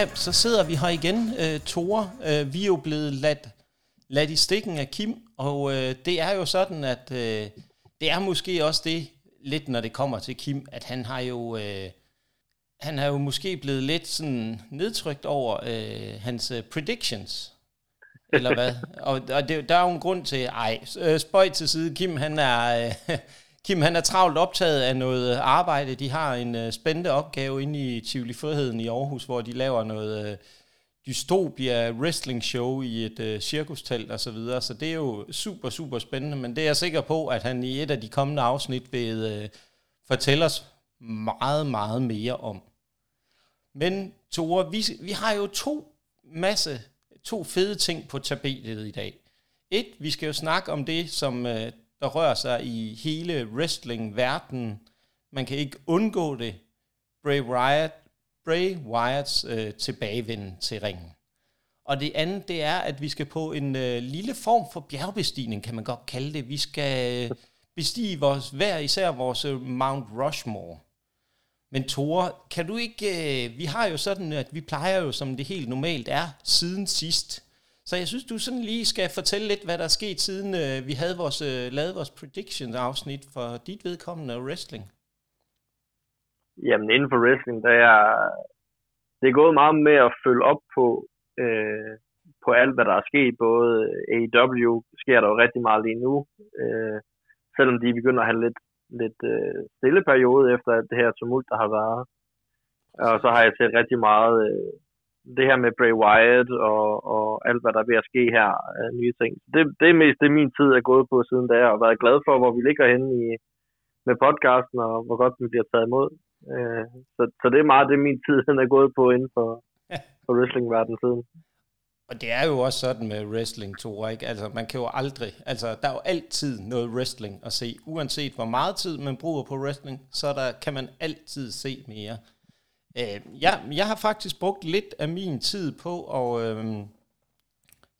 Ja, så sidder vi her igen, uh, Tore. Uh, vi er jo blevet ladt, ladt i stikken af Kim, og uh, det er jo sådan, at uh, det er måske også det, lidt når det kommer til Kim, at han har jo... Uh, han er jo måske blevet lidt sådan nedtrykt over uh, hans uh, predictions. Eller hvad? og, og det, der er jo en grund til, ej, spøj til side, Kim han er, uh, Kim han er travlt optaget af noget arbejde. De har en uh, spændende opgave inde i Tivoli Friheden i Aarhus, hvor de laver noget uh, dystopia wrestling show i et uh, cirkustelt og så videre. Så det er jo super, super spændende, men det er jeg sikker på, at han i et af de kommende afsnit vil uh, fortælle os meget, meget mere om. Men Tore, vi, vi har jo to masse, to fede ting på tapetet i dag. Et, vi skal jo snakke om det, som der rører sig i hele wrestling-verdenen. Man kan ikke undgå det. Bray Wyatt, Bray Wyatts øh, tilbagevenden til ringen. Og det andet, det er, at vi skal på en øh, lille form for bjergbestigning, kan man godt kalde det. Vi skal øh, bestige vores, hver især vores øh, Mount Rushmore. Men Tore, kan du ikke... Øh, vi har jo sådan, at vi plejer jo, som det helt normalt er, siden sidst så jeg synes, du sådan lige skal fortælle lidt, hvad der er sket siden øh, vi havde vores, øh, lavede vores prediction-afsnit for dit vedkommende wrestling. Jamen inden for wrestling, der er, det er gået meget med at følge op på, øh, på alt, hvad der er sket. Både AEW sker der jo rigtig meget lige nu, øh, selvom de begynder at have lidt, lidt øh, stille periode efter det her tumult, der har været. Og så har jeg set rigtig meget øh, det her med Bray Wyatt og, og alt, hvad der er ved at ske her, uh, nye ting. Det, det er mest det, min tid er gået på siden da, og været glad for, hvor vi ligger henne i, med podcasten, og hvor godt den bliver taget imod. Uh, så, så det er meget det, min tid den er gået på inden for, for wrestlingverdenen siden. Og det er jo også sådan med wrestling, Tore, ikke? Altså, man kan jo aldrig, altså, der er jo altid noget wrestling at se. Uanset hvor meget tid man bruger på wrestling, så der, kan man altid se mere. Øh, ja, jeg har faktisk brugt lidt af min tid på at øh,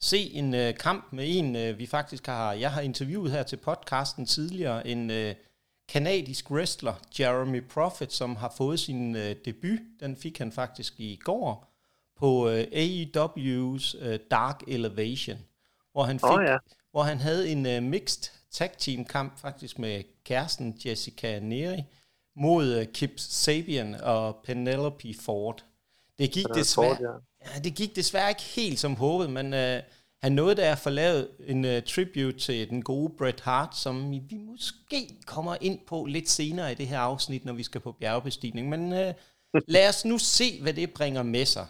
se en øh, kamp med en, øh, vi faktisk har, jeg har interviewet her til podcasten tidligere, en øh, kanadisk wrestler, Jeremy Prophet, som har fået sin øh, debut. Den fik han faktisk i går på øh, AEW's øh, Dark Elevation, hvor han fik, oh, ja. hvor han havde en øh, mixed tag team kamp faktisk med kæresten Jessica Neri, mod uh, Kip Sabian og Penelope Ford. Det gik, desværre, Ford, ja. Ja, det gik desværre ikke helt som håbet, men uh, han nåede da at få lavet en uh, tribute til den gode Bret Hart, som vi måske kommer ind på lidt senere i det her afsnit, når vi skal på bjergbestigning. Men uh, lad os nu se, hvad det bringer med sig.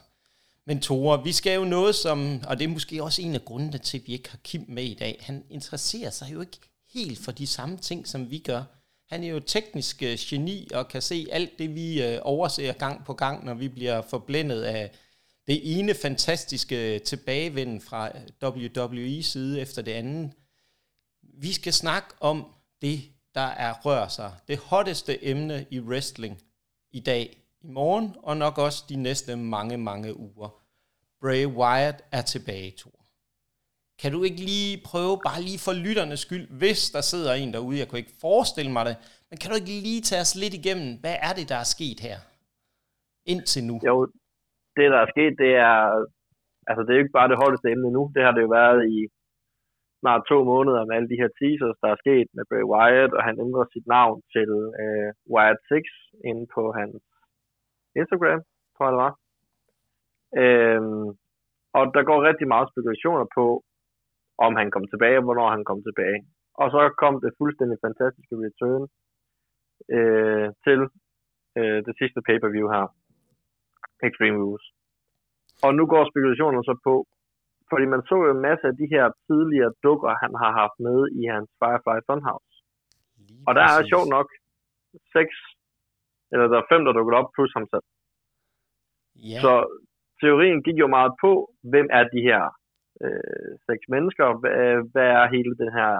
Men Tore, vi skal jo noget som, og det er måske også en af grundene til, at vi ikke har Kim med i dag, han interesserer sig jo ikke helt for de samme ting, som vi gør. Han er jo teknisk øh, geni og kan se alt det, vi øh, overser gang på gang, når vi bliver forblændet af det ene fantastiske øh, tilbagevenden fra øh, WWE side efter det andet. Vi skal snakke om det, der er rør sig. Det hotteste emne i wrestling i dag, i morgen og nok også de næste mange, mange uger. Bray Wyatt er tilbage, Tor. Kan du ikke lige prøve, bare lige for lytternes skyld, hvis der sidder en derude, jeg kunne ikke forestille mig det, men kan du ikke lige tage os lidt igennem, hvad er det, der er sket her indtil nu? Jo, det der er sket, det er, altså det er jo ikke bare det holdeste emne nu, det har det jo været i snart to måneder med alle de her teasers, der er sket med Bray Wyatt, og han ændrer sit navn til øh, Wyatt 6 inde på hans Instagram, tror jeg det var. Øhm, og der går rigtig meget spekulationer på, om han kom tilbage, og hvornår han kom tilbage. Og så kom det fuldstændig fantastiske return øh, til øh, det sidste pay-per-view her. Extreme Rules. Og nu går spekulationen så på, fordi man så jo en masse af de her tidligere dukker, han har haft med i hans Firefly Funhouse. Lige og der præcis. er sjovt nok seks, eller der er fem, der dukker op, plus ham selv. Yeah. Så teorien gik jo meget på, hvem er de her øh, seks mennesker. Hvad, er hele den her,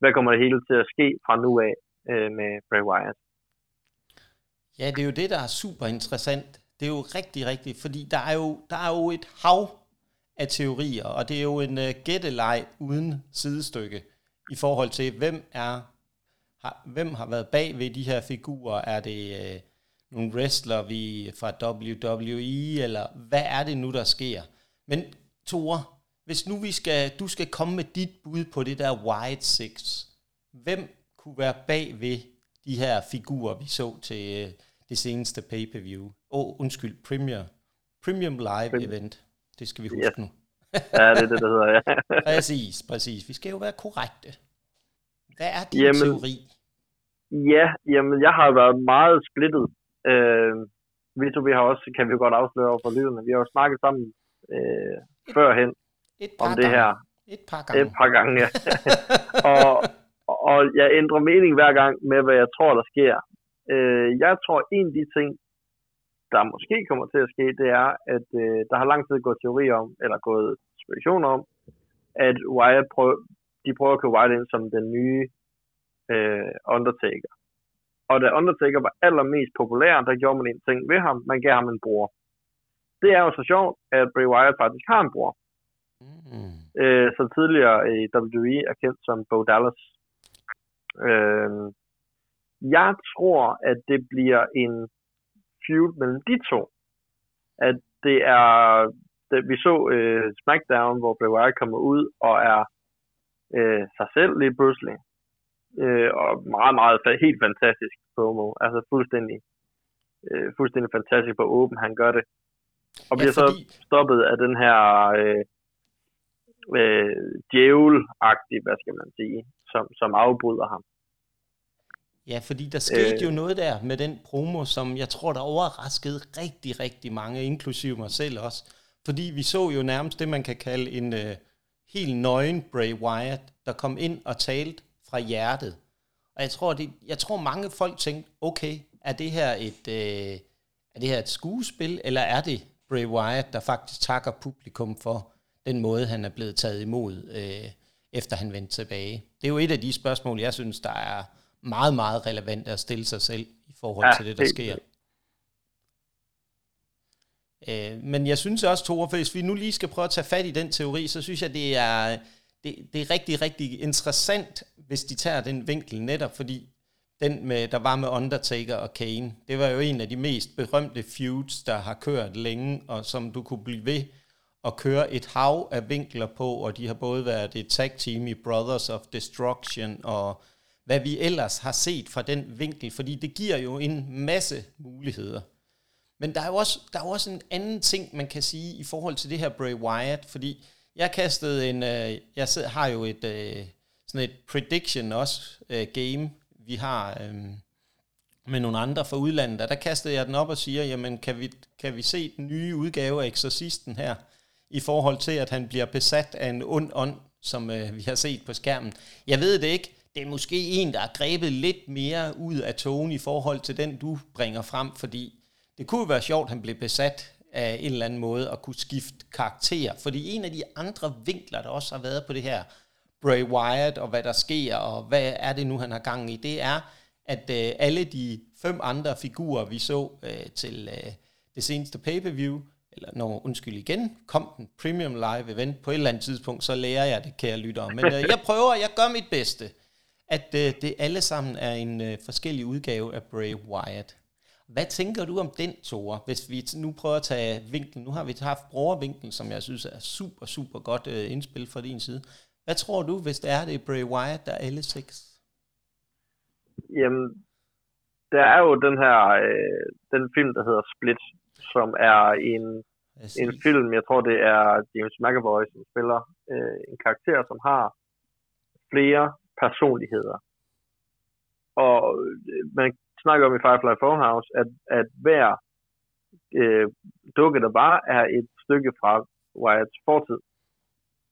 hvad kommer det hele til at ske fra nu af øh, med Bray Wyatt? Ja, det er jo det, der er super interessant. Det er jo rigtig, rigtig, fordi der er jo, der er jo et hav af teorier, og det er jo en uh, gætteleg uden sidestykke i forhold til, hvem er har, hvem har været bag ved de her figurer? Er det øh, nogle wrestler vi fra WWE, eller hvad er det nu, der sker? Men Tore, hvis nu vi skal, du skal komme med dit bud på det der White Six, hvem kunne være bag ved de her figurer, vi så til øh, det seneste pay-per-view? Åh, oh, undskyld, Premier, Premium Live Premium. Event. Det skal vi huske yes. nu. ja, det er det, der hedder, ja. præcis, præcis. Vi skal jo være korrekte. Hvad er din jamen, teori? Ja, jamen jeg har været meget splittet. Øh, vi to, vi har også, kan vi godt afsløre over for lydene, vi har jo snakket sammen øh, førhen et par om det her. Et par gange. Et par gange, ja. og, og jeg ændrer mening hver gang med, hvad jeg tror, der sker. Øh, jeg tror, en af de ting, der måske kommer til at ske, det er, at øh, der har lang tid gået teori om, eller gået spekulationer om, at Wyatt prøver, de prøver at købe Wyatt ind som den nye øh, Undertaker. Og da Undertaker var allermest populær, der gjorde man en ting ved ham. Man gav ham en bror. Det er jo så sjovt, at Bray Wyatt faktisk har en bror. Mm. Øh, som tidligere i WWE er kendt som Bo Dallas. Øh, jeg tror, at det bliver en feud mellem de to. At det er, det, vi så øh, SmackDown, hvor Bray Wyatt kommer ud og er øh, sig selv lige pludselig. Øh, og meget, meget helt fantastisk promo. Altså fuldstændig, øh, fuldstændig fantastisk på åben, han gør det. Og bliver ja, fordi... så stoppet af den her øh, øh, djævel hvad skal man sige, som, som afbryder ham. Ja, fordi der skete øh, jo noget der med den promo, som jeg tror, der overraskede rigtig, rigtig mange, inklusive mig selv også. Fordi vi så jo nærmest det, man kan kalde en øh, helt nøgen Bray Wyatt, der kom ind og talte fra hjertet. Og jeg tror, det, jeg tror mange folk tænkte, okay, er det her et, øh, er det her et skuespil, eller er det Bray Wyatt, der faktisk takker publikum for den måde, han er blevet taget imod, øh, efter han vendte tilbage? Det er jo et af de spørgsmål, jeg synes, der er meget, meget relevant at stille sig selv i forhold ja, til det, der sker. Øh, men jeg synes også, Tore, hvis vi nu lige skal prøve at tage fat i den teori, så synes jeg, det er, det, det er rigtig, rigtig interessant, hvis de tager den vinkel netop, fordi den, med, der var med Undertaker og Kane, det var jo en af de mest berømte feuds, der har kørt længe, og som du kunne blive ved at køre et hav af vinkler på, og de har både været et tag team i Brothers of Destruction, og hvad vi ellers har set fra den vinkel, fordi det giver jo en masse muligheder. Men der er jo også, der er jo også en anden ting, man kan sige i forhold til det her Bray Wyatt, fordi jeg kastede en, øh, jeg har jo et, øh, sådan et prediction også, øh, game, vi har øh, med nogle andre fra udlandet, og der kastede jeg den op og siger, jamen kan vi, kan vi se den nye udgave af Exorcisten her, i forhold til, at han bliver besat af en ond ånd, som øh, vi har set på skærmen. Jeg ved det ikke, det er måske en, der har grebet lidt mere ud af togen i forhold til den, du bringer frem, fordi det kunne være sjovt, at han blev besat af en eller anden måde og kunne skifte karakter. Fordi en af de andre vinkler, der også har været på det her Bray Wyatt og hvad der sker, og hvad er det nu, han har gang i, det er, at øh, alle de fem andre figurer, vi så øh, til øh, det seneste pay-per-view, eller når, undskyld igen, kom den Premium Live Event på et eller andet tidspunkt, så lærer jeg det, kære lyttere. Men øh, jeg prøver, jeg gør mit bedste at øh, det alle sammen er en øh, forskellig udgave af Bray Wyatt. Hvad tænker du om den, Tore, hvis vi nu prøver at tage vinklen, Nu har vi haft brugervinklen, som jeg synes er super, super godt øh, indspil fra din side. Hvad tror du, hvis det er det Bray Wyatt, der er alle seks? Jamen, der er jo den her øh, den film, der hedder Split, som er en, en film, jeg tror det er James McAvoy, som spiller øh, en karakter, som har flere personligheder. Og øh, man snakker om i Firefly Funhouse, at, at hver øh, dukke, der bare er et stykke fra Wyatts fortid,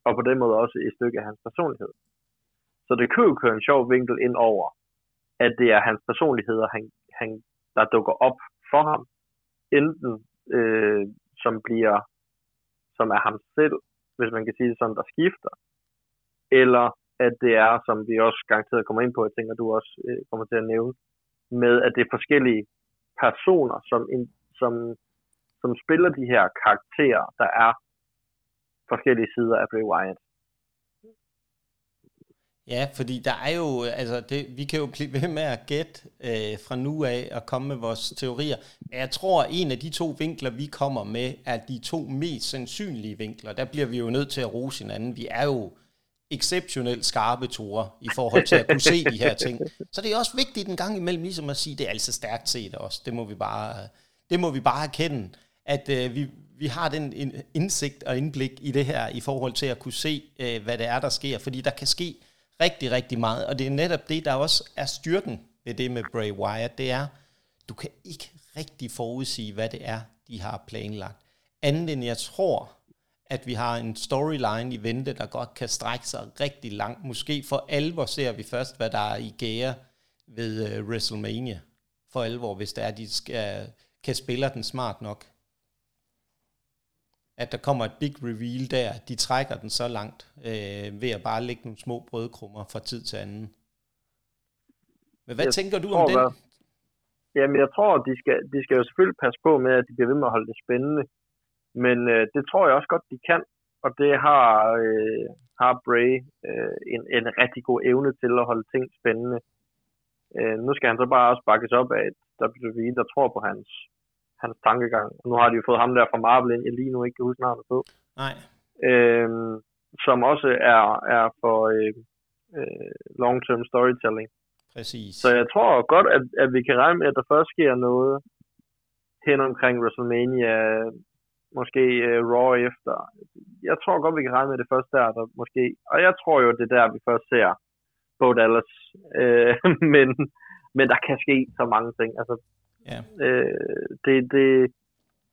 og på den måde også et stykke af hans personlighed. Så det kunne jo køre en sjov vinkel ind over, at det er hans personligheder, han, han, der dukker op for ham, enten øh, som bliver, som er ham selv, hvis man kan sige det sådan, der skifter, eller at det er, som vi også garanteret kommer ind på, jeg tænker, du også øh, kommer til at nævne, med at det er forskellige personer, som, in, som, som spiller de her karakterer, der er forskellige sider af Bray Wyatt. Ja, fordi der er jo, øh, altså det, vi kan jo blive ved med at gætte øh, fra nu af og komme med vores teorier. Jeg tror, at en af de to vinkler, vi kommer med, er de to mest sandsynlige vinkler. Der bliver vi jo nødt til at rose hinanden. Vi er jo exceptionelt skarpe torer i forhold til at kunne se de her ting. Så det er også vigtigt en gang imellem ligesom at sige, det er altså stærkt set også. Det må vi bare, det må vi bare erkende, at øh, vi, vi har den indsigt og indblik i det her i forhold til at kunne se, øh, hvad det er, der sker. Fordi der kan ske rigtig, rigtig meget. Og det er netop det, der også er styrken ved det med Bray Wyatt. Det er, du kan ikke rigtig forudsige, hvad det er, de har planlagt. Andet end jeg tror, at vi har en storyline i vente, der godt kan strække sig rigtig langt. Måske for alvor ser vi først, hvad der er i gære ved uh, WrestleMania. For alvor, hvis det er, at de skal, kan spille den smart nok at der kommer et big reveal der. De trækker den så langt øh, ved at bare lægge nogle små brødkrummer fra tid til anden. Men hvad jeg tænker du om den? Hvad? Jamen, jeg tror, de skal, de skal jo selvfølgelig passe på med, at de bliver ved med at holde det spændende. Men øh, det tror jeg også godt, de kan. Og det har, øh, har Bray øh, en, en rigtig god evne til at holde ting spændende. Øh, nu skal han så bare også bakkes op af et WWE, der tror på hans hans tankegang. Og nu har de jo fået ham der fra Marvel ind, jeg lige nu ikke kan huske navnet på. Nej. Øhm, som også er, er for øh, øh, long-term storytelling. Præcis. Så jeg tror godt, at, at vi kan regne med, at der først sker noget hen omkring WrestleMania, måske uh, Raw efter. Jeg tror godt, vi kan regne med det først der, der måske. Og jeg tror jo, det er der, vi først ser Bo Dallas. Øh, men, men der kan ske så mange ting. Altså, Ja. Øh, det, det,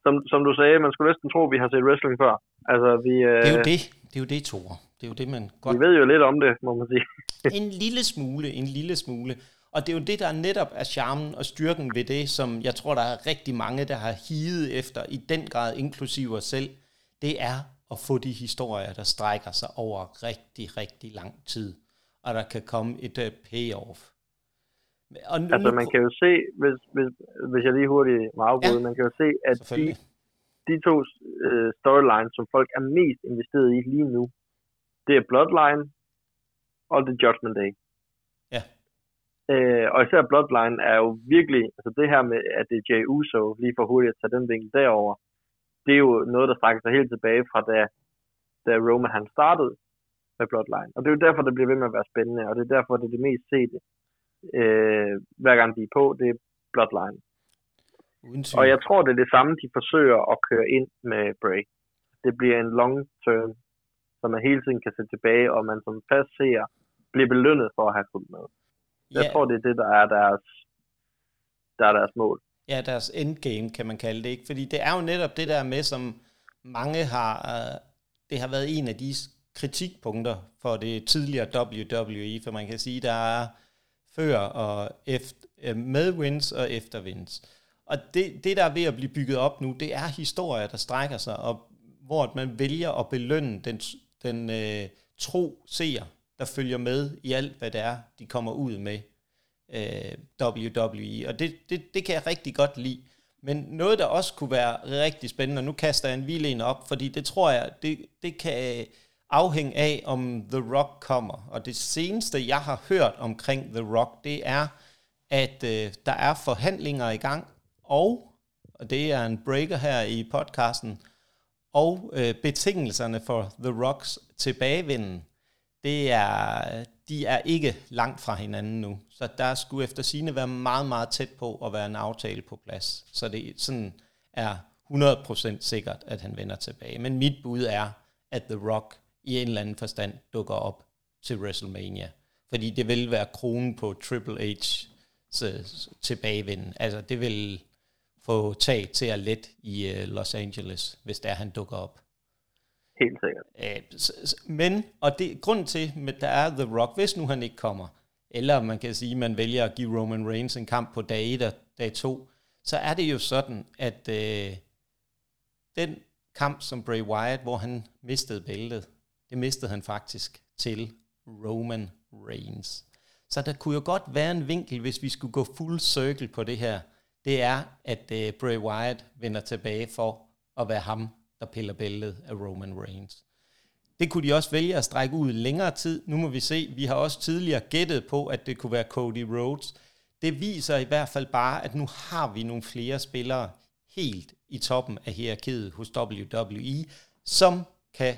som, som du sagde, man skulle næsten tro, at vi har set wrestling før. Altså, vi, øh, det er jo det. Det er jo det, Tore. Det er jo det, man godt... Vi ved jo lidt om det, må man sige. en lille smule, en lille smule. Og det er jo det, der netop er charmen og styrken ved det, som jeg tror, der er rigtig mange, der har higet efter, i den grad inklusive os selv. Det er at få de historier, der strækker sig over rigtig, rigtig lang tid. Og der kan komme et uh, payoff. Og nu, altså man kan jo se, hvis, hvis, hvis jeg lige hurtigt må afbryde, ja, man kan jo se, at de, de to uh, storylines, som folk er mest investeret i lige nu, det er Bloodline og The Judgment Day. Ja. Uh, og især Bloodline er jo virkelig, altså det her med, at det er Jay Uso, lige for hurtigt at tage den vinkel derover, det er jo noget, der strækker sig helt tilbage fra da, da Roman han startede med Bloodline. Og det er jo derfor, det bliver ved med at være spændende, og det er derfor, det er det mest sete øh, hver gang de er på, det er Bloodline. Og jeg tror, det er det samme, de forsøger at køre ind med Bray. Det bliver en long term, som man hele tiden kan se tilbage, og man som fast ser bliver belønnet for at have fulgt med. Jeg tror, det er det, der er deres, der er deres mål. Ja, deres endgame, kan man kalde det. ikke, Fordi det er jo netop det der med, som mange har... Uh, det har været en af de kritikpunkter for det tidligere WWE, for man kan sige, der er før og efter, øh, med wins og efter wins. Og det, det, der er ved at blive bygget op nu, det er historier, der strækker sig, og hvor man vælger at belønne den, den øh, tro seer, der følger med i alt, hvad det er, de kommer ud med øh, WWE. Og det, det, det kan jeg rigtig godt lide. Men noget, der også kunne være rigtig spændende, og nu kaster jeg en vild en op, fordi det tror jeg, det, det kan afhæng af, om The Rock kommer. Og det seneste, jeg har hørt omkring The Rock, det er, at øh, der er forhandlinger i gang, og, og det er en breaker her i podcasten, og øh, betingelserne for The Rocks tilbagevenden, det er, de er ikke langt fra hinanden nu. Så der skulle efter sine være meget, meget tæt på at være en aftale på plads. Så det sådan er 100% sikkert, at han vender tilbage. Men mit bud er, at The Rock i en eller anden forstand dukker op til WrestleMania. Fordi det vil være kronen på Triple H tilbagevenden. Altså det vil få tag til at let i uh, Los Angeles, hvis der han dukker op. Helt sikkert. Uh, men, og det grund til, at der er The Rock, hvis nu han ikke kommer, eller man kan sige, at man vælger at give Roman Reigns en kamp på dag 1 og dag 2, så er det jo sådan, at uh, den kamp som Bray Wyatt, hvor han mistede bæltet, det mistede han faktisk til Roman Reigns. Så der kunne jo godt være en vinkel, hvis vi skulle gå full circle på det her. Det er, at uh, Bray Wyatt vender tilbage for at være ham, der piller bæltet af Roman Reigns. Det kunne de også vælge at strække ud længere tid. Nu må vi se. Vi har også tidligere gættet på, at det kunne være Cody Rhodes. Det viser i hvert fald bare, at nu har vi nogle flere spillere helt i toppen af hierarkiet hos WWE, som kan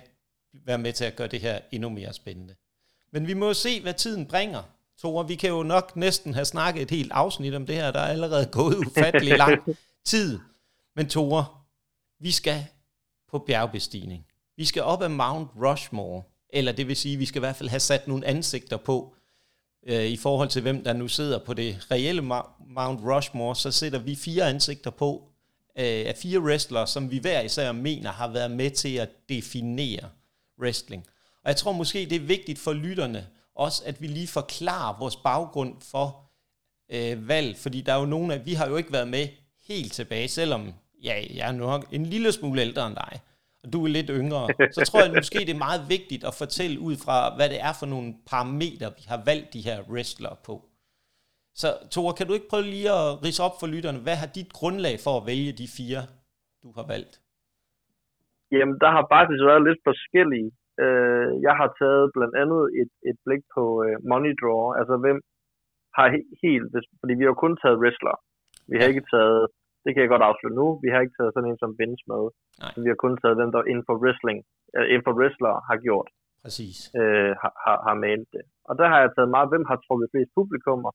være med til at gøre det her endnu mere spændende. Men vi må jo se, hvad tiden bringer. Tore, vi kan jo nok næsten have snakket et helt afsnit om det her. Der er allerede gået ufattelig lang tid. Men Tore, vi skal på bjergbestigning. Vi skal op ad Mount Rushmore, eller det vil sige, vi skal i hvert fald have sat nogle ansigter på, øh, i forhold til hvem der nu sidder på det reelle Mount Rushmore, så sætter vi fire ansigter på øh, af fire wrestlere, som vi hver især mener har været med til at definere wrestling. Og jeg tror måske, det er vigtigt for lytterne også, at vi lige forklarer vores baggrund for øh, valg, fordi der er jo nogle af, vi har jo ikke været med helt tilbage, selvom ja, jeg er nok en lille smule ældre end dig og du er lidt yngre, så tror jeg måske, det er meget vigtigt at fortælle ud fra, hvad det er for nogle parametre, vi har valgt de her wrestlere på. Så Tore, kan du ikke prøve lige at rise op for lytterne, hvad har dit grundlag for at vælge de fire, du har valgt? Jamen, der har faktisk været lidt forskellige. Øh, jeg har taget blandt andet et, et blik på øh, Money Draw, altså hvem har helt, fordi vi har kun taget wrestler. Vi har ikke taget det kan jeg godt afsløre nu. Vi har ikke taget sådan en som Vince med. Nej. Vi har kun taget dem, der inden for wrestling, uh, inden for wrestler har gjort. Præcis. Øh, har, har, har malet det. Og der har jeg taget meget, hvem har trukket flest publikummer,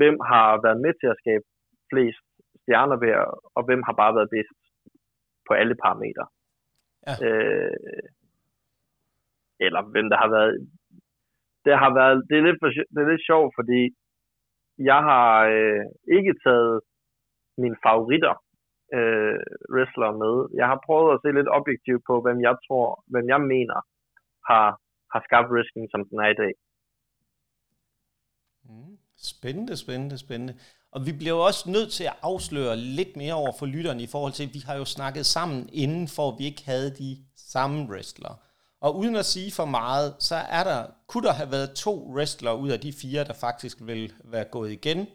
hvem har været med til at skabe flest stjerner ved, og hvem har bare været bedst på alle parametre. Ja. Øh, eller hvem der har været... Det har været... Det er lidt, for, det er lidt sjovt, fordi jeg har øh, ikke taget mine favoritter øh, wrestler med. Jeg har prøvet at se lidt objektivt på, hvem jeg tror, hvem jeg mener har, har skabt wrestling, som den er i dag. Mm. Spændende, spændende, spændende. Og vi bliver jo også nødt til at afsløre lidt mere over for lytterne i forhold til, at vi har jo snakket sammen inden for, at vi ikke havde de samme wrestlere. Og uden at sige for meget, så er der, kunne der have været to wrestlere ud af de fire, der faktisk vil være gået igen.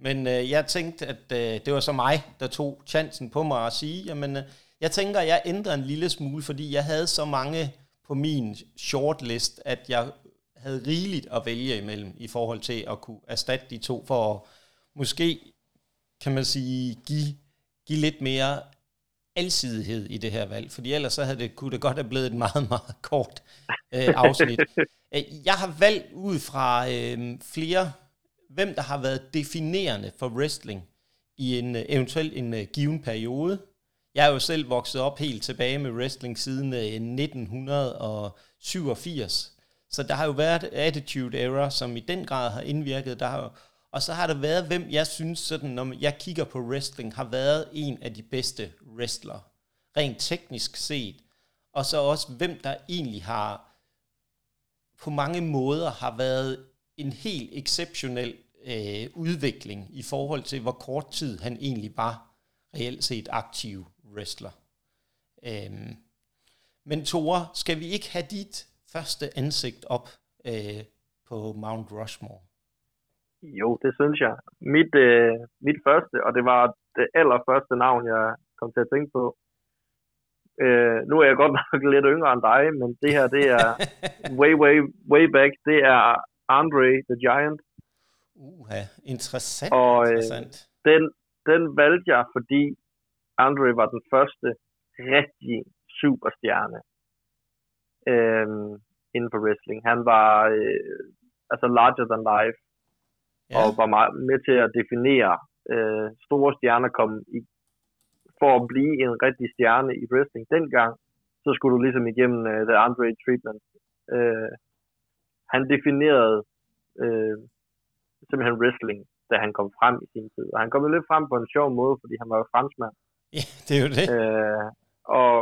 Men øh, jeg tænkte, at øh, det var så mig, der tog chancen på mig at sige, jamen, øh, jeg tænker, at jeg ændrer en lille smule, fordi jeg havde så mange på min shortlist, at jeg havde rigeligt at vælge imellem i forhold til at kunne erstatte de to, for at måske, kan man sige, give, give lidt mere alsidighed i det her valg, fordi ellers så havde det, kunne det godt have blevet et meget, meget kort øh, afsnit. Øh, jeg har valgt ud fra øh, flere hvem der har været definerende for wrestling i en øh, eventuelt en uh, given periode. Jeg er jo selv vokset op helt tilbage med wrestling siden øh, 1987, så der har jo været Attitude Era, som i den grad har indvirket. Der har, og så har der været, hvem jeg synes, sådan, når jeg kigger på wrestling, har været en af de bedste wrestlere, rent teknisk set. Og så også, hvem der egentlig har på mange måder har været en helt exceptionel øh, udvikling i forhold til, hvor kort tid han egentlig var reelt set aktiv wrestler. Øhm, men Tore, skal vi ikke have dit første ansigt op øh, på Mount Rushmore? Jo, det synes jeg. Mit, øh, mit første, og det var det allerførste navn, jeg kom til at tænke på. Øh, nu er jeg godt nok lidt yngre end dig, men det her, det er way, way, way back. Det er Andre the Giant. Uha, interessant. Og øh, interessant. den, den valgte jeg, fordi Andre var den første rigtig superstjerne øh, inden for wrestling. Han var øh, altså larger than life, ja. og var meget med til at definere øh, store stjerner kom i, for at blive en rigtig stjerne i wrestling dengang, så skulle du ligesom igennem uh, The Andre Treatment. Uh, han definerede uh, simpelthen wrestling, da han kom frem i sin tid. Og han kom jo lidt frem på en sjov måde, fordi han var jo franskmand. Ja, det er jo det. Øh, og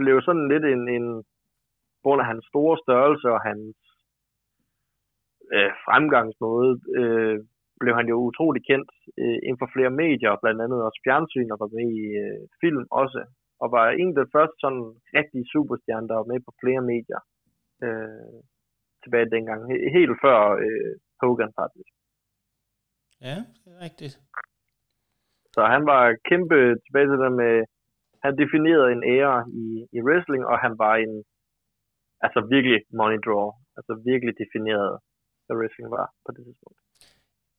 blev sådan lidt en, en på grund af hans store størrelse og hans øh, fremgangsmåde, øh, blev han jo utrolig kendt øh, inden for flere medier, blandt andet også fjernsyn og var med i øh, film også. Og var en af de første sådan rigtige superstjerner, der var med på flere medier øh, tilbage dengang. Helt før øh, Hogan faktisk. Ja, det er rigtigt. Så han var kæmpe tilbage til det med, han definerede en ære i, i wrestling, og han var en, altså virkelig money draw. Altså virkelig defineret, hvad wrestling var på det tidspunkt.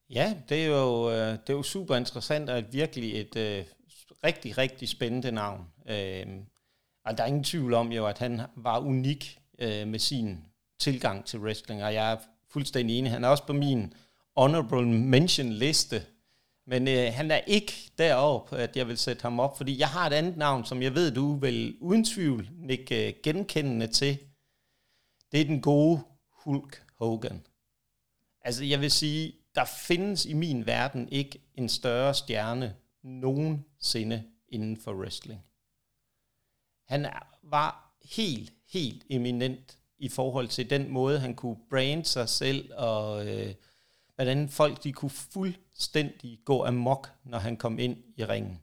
Ja, det er jo, øh, det er jo super interessant og virkelig et øh, rigtig, rigtig spændende navn. Øh, og der er ingen tvivl om jo, at han var unik øh, med sin tilgang til wrestling, og jeg er fuldstændig enig. Han er også på min honorable mention liste men øh, han er ikke deroppe, at jeg vil sætte ham op, fordi jeg har et andet navn, som jeg ved, du vil uden tvivl ikke øh, genkendende til. Det er den gode Hulk Hogan. Altså jeg vil sige, der findes i min verden ikke en større stjerne nogensinde inden for wrestling. Han var helt, helt eminent i forhold til den måde, han kunne brande sig selv og... Øh, hvordan folk de kunne fuldstændig gå amok, når han kom ind i ringen.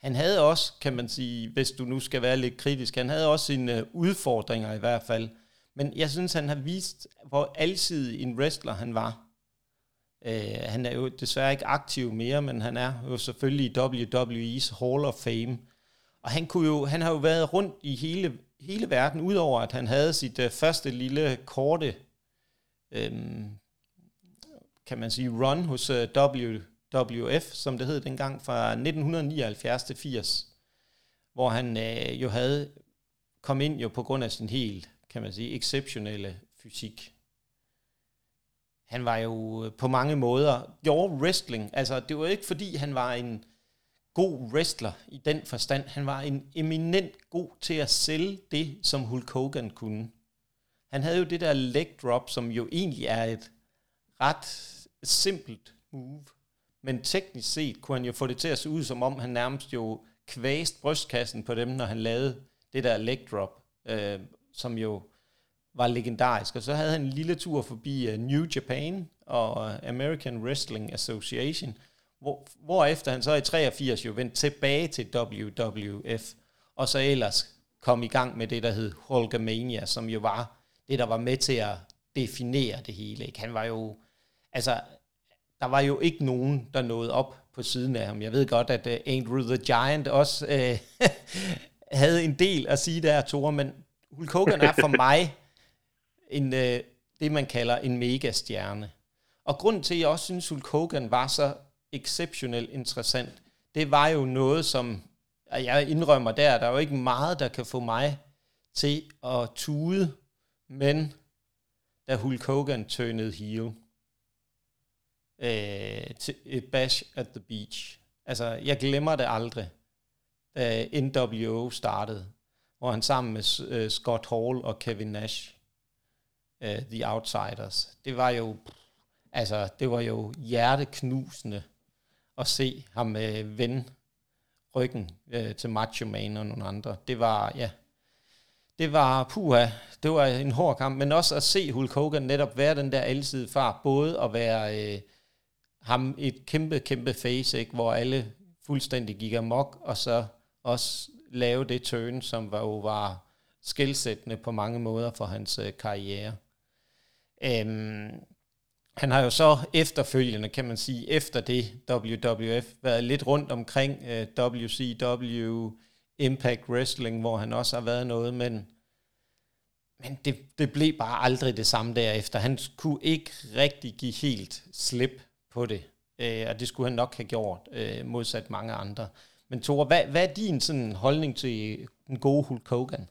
Han havde også, kan man sige, hvis du nu skal være lidt kritisk, han havde også sine øh, udfordringer i hvert fald. Men jeg synes, han har vist, hvor alsidig en wrestler han var. Øh, han er jo desværre ikke aktiv mere, men han er jo selvfølgelig i WWE's Hall of Fame. Og han, kunne jo, han har jo været rundt i hele, hele verden, udover at han havde sit øh, første lille korte øhm, kan man sige, run hos øh, WWF, som det hed dengang, fra 1979 til 80, hvor han øh, jo havde kom ind jo på grund af sin helt, kan man sige, exceptionelle fysik. Han var jo øh, på mange måder, gjorde wrestling, altså det var ikke fordi han var en god wrestler i den forstand, han var en eminent god til at sælge det, som Hulk Hogan kunne. Han havde jo det der leg drop, som jo egentlig er et ret simpelt move, men teknisk set kunne han jo få det til at se ud, som om han nærmest jo kvæst brystkassen på dem, når han lavede det der leg drop, øh, som jo var legendarisk. Og så havde han en lille tur forbi uh, New Japan og American Wrestling Association, hvor, hvorefter han så i 83 jo vendte tilbage til WWF, og så ellers kom i gang med det, der hed Hulkamania, som jo var det, der var med til at definere det hele. Ikke? Han var jo altså, der var jo ikke nogen, der nåede op på siden af ham. Jeg ved godt, at uh, Andrew the Giant også uh, havde en del at sige der, Thor, men Hulk Hogan er for mig en, øh, det, man kalder en megastjerne. Og grunden til, at jeg også synes, Hulk Hogan var så exceptionelt interessant, det var jo noget, som jeg indrømmer der, der er jo ikke meget, der kan få mig til at tude, men da Hulk Hogan turnede heel, øh, til et bash at the beach. Altså, jeg glemmer det aldrig, da NWO startede, hvor han sammen med øh, Scott Hall og Kevin Nash, uh, The Outsiders, det var jo, altså, det var jo hjerteknusende at se ham uh, vende ryggen uh, til Macho Man og nogle andre. Det var, ja, det var, puha, det var en hård kamp, men også at se Hulk Hogan netop være den der alsidige far, både at være øh, ham et kæmpe, kæmpe face, ikke, hvor alle fuldstændig gik amok, og så også lave det turn, som var, jo var skældsættende på mange måder for hans øh, karriere. Øhm, han har jo så efterfølgende, kan man sige, efter det WWF, været lidt rundt omkring øh, WCW, Impact Wrestling, hvor han også har været noget, men, men det, det blev bare aldrig det samme derefter. Han kunne ikke rigtig give helt slip på det. Øh, og det skulle han nok have gjort, øh, modsat mange andre. Men Tore, hvad, hvad er din sådan, holdning til den gode Hulk Hogan?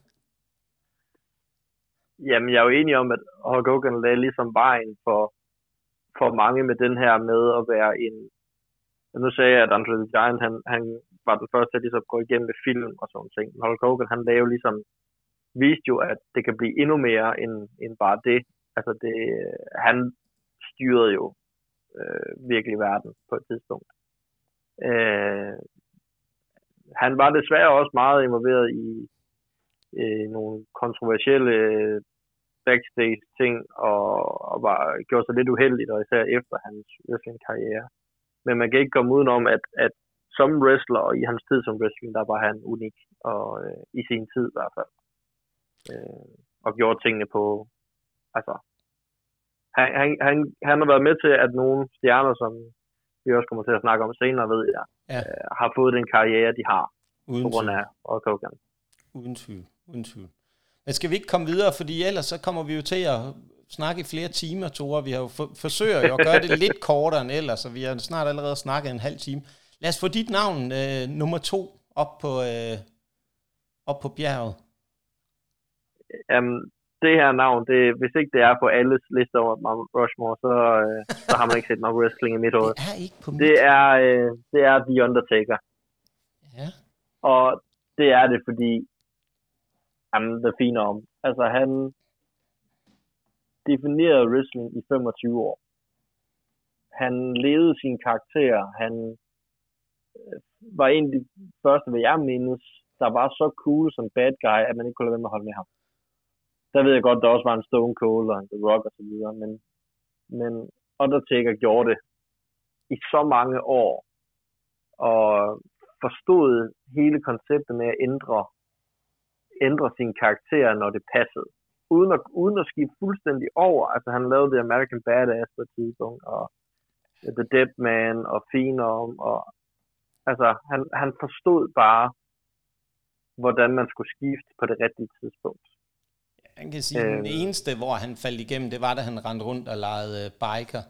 Jamen, jeg er jo enig om, at Hulk Hogan lagde ligesom vejen for, for mange med den her med at være en... Nu sagde jeg, at Andre the Giant, han, han var den første til ligesom at gå igennem med film og sådan ting. Men Hulk Hogan, han lavede ligesom, viste jo, at det kan blive endnu mere end, end bare det. Altså, det, han styrede jo øh, virkelig verden på et tidspunkt. Øh, han var desværre også meget involveret i øh, nogle kontroversielle backstage ting, og, og var, gjorde sig lidt uheldigt, og især efter hans wrestling-karriere. Men man kan ikke komme udenom, at, at som wrestler, og i hans tid som wrestling, der var han unik, og øh, i sin tid i hvert fald. Øh, og gjorde tingene på, altså, han, han, han, han har været med til, at nogle stjerner, som vi også kommer til at snakke om senere, ved jeg, ja. øh, har fået den karriere, de har, Uden på grund af Hulk Hogan. Uden tvivl. Uden tvivl. Men skal vi ikke komme videre, fordi ellers så kommer vi jo til at snakke i flere timer, Tore. Vi har jo for, forsøger jo at gøre det lidt kortere end ellers, og vi har snart allerede snakket en halv time. Lad os få dit navn øh, nummer to op på, øh, op på bjerget. Jamen, det her navn, det, hvis ikke det er på alles lister over Mount Rushmore, så, øh, så har man ikke set nok wrestling i mit hoved. Det er ikke på mit. Det er, øh, det er The Undertaker. Ja. Og det er det, fordi jamen, det er fint om. Altså, han definerede wrestling i 25 år. Han levede sin karakter. Han øh, var en af de første, hvad jeg mindes, der var så cool som bad guy, at man ikke kunne lade være med at holde med ham der ved jeg godt, der også var en Stone Cold og en The Rock og så videre, men, men Undertaker gjorde det i så mange år, og forstod hele konceptet med at ændre, ændre sin karakter, når det passede. Uden at, uden at skifte fuldstændig over. Altså han lavede The American Badass på et tidspunkt, og The Dead Man, og Phenom, og altså han, han forstod bare, hvordan man skulle skifte på det rigtige tidspunkt. Han kan sige, at den øh. eneste, hvor han faldt igennem, det var, da han rendte rundt og legede uh, biker.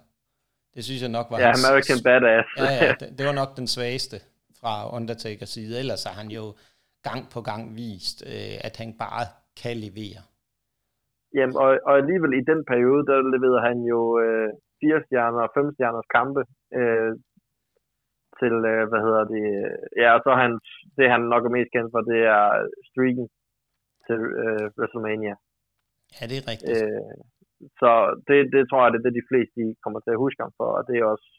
Det synes jeg nok var Ja, hans... American Badass. ja, ja det, det var nok den svageste fra Undertakers side. Ellers har han jo gang på gang vist, uh, at han bare kan levere. Jamen, og, og alligevel i den periode, der leverede han jo uh, fire stjerner og fem stjerners kampe uh, til, uh, hvad hedder det, ja, og så han, det han nok er mest kendt for, det er streaken til uh, WrestleMania. Ja, det er rigtigt. Øh, så det, det tror jeg, det er det, de fleste de kommer til at huske ham for, og det er også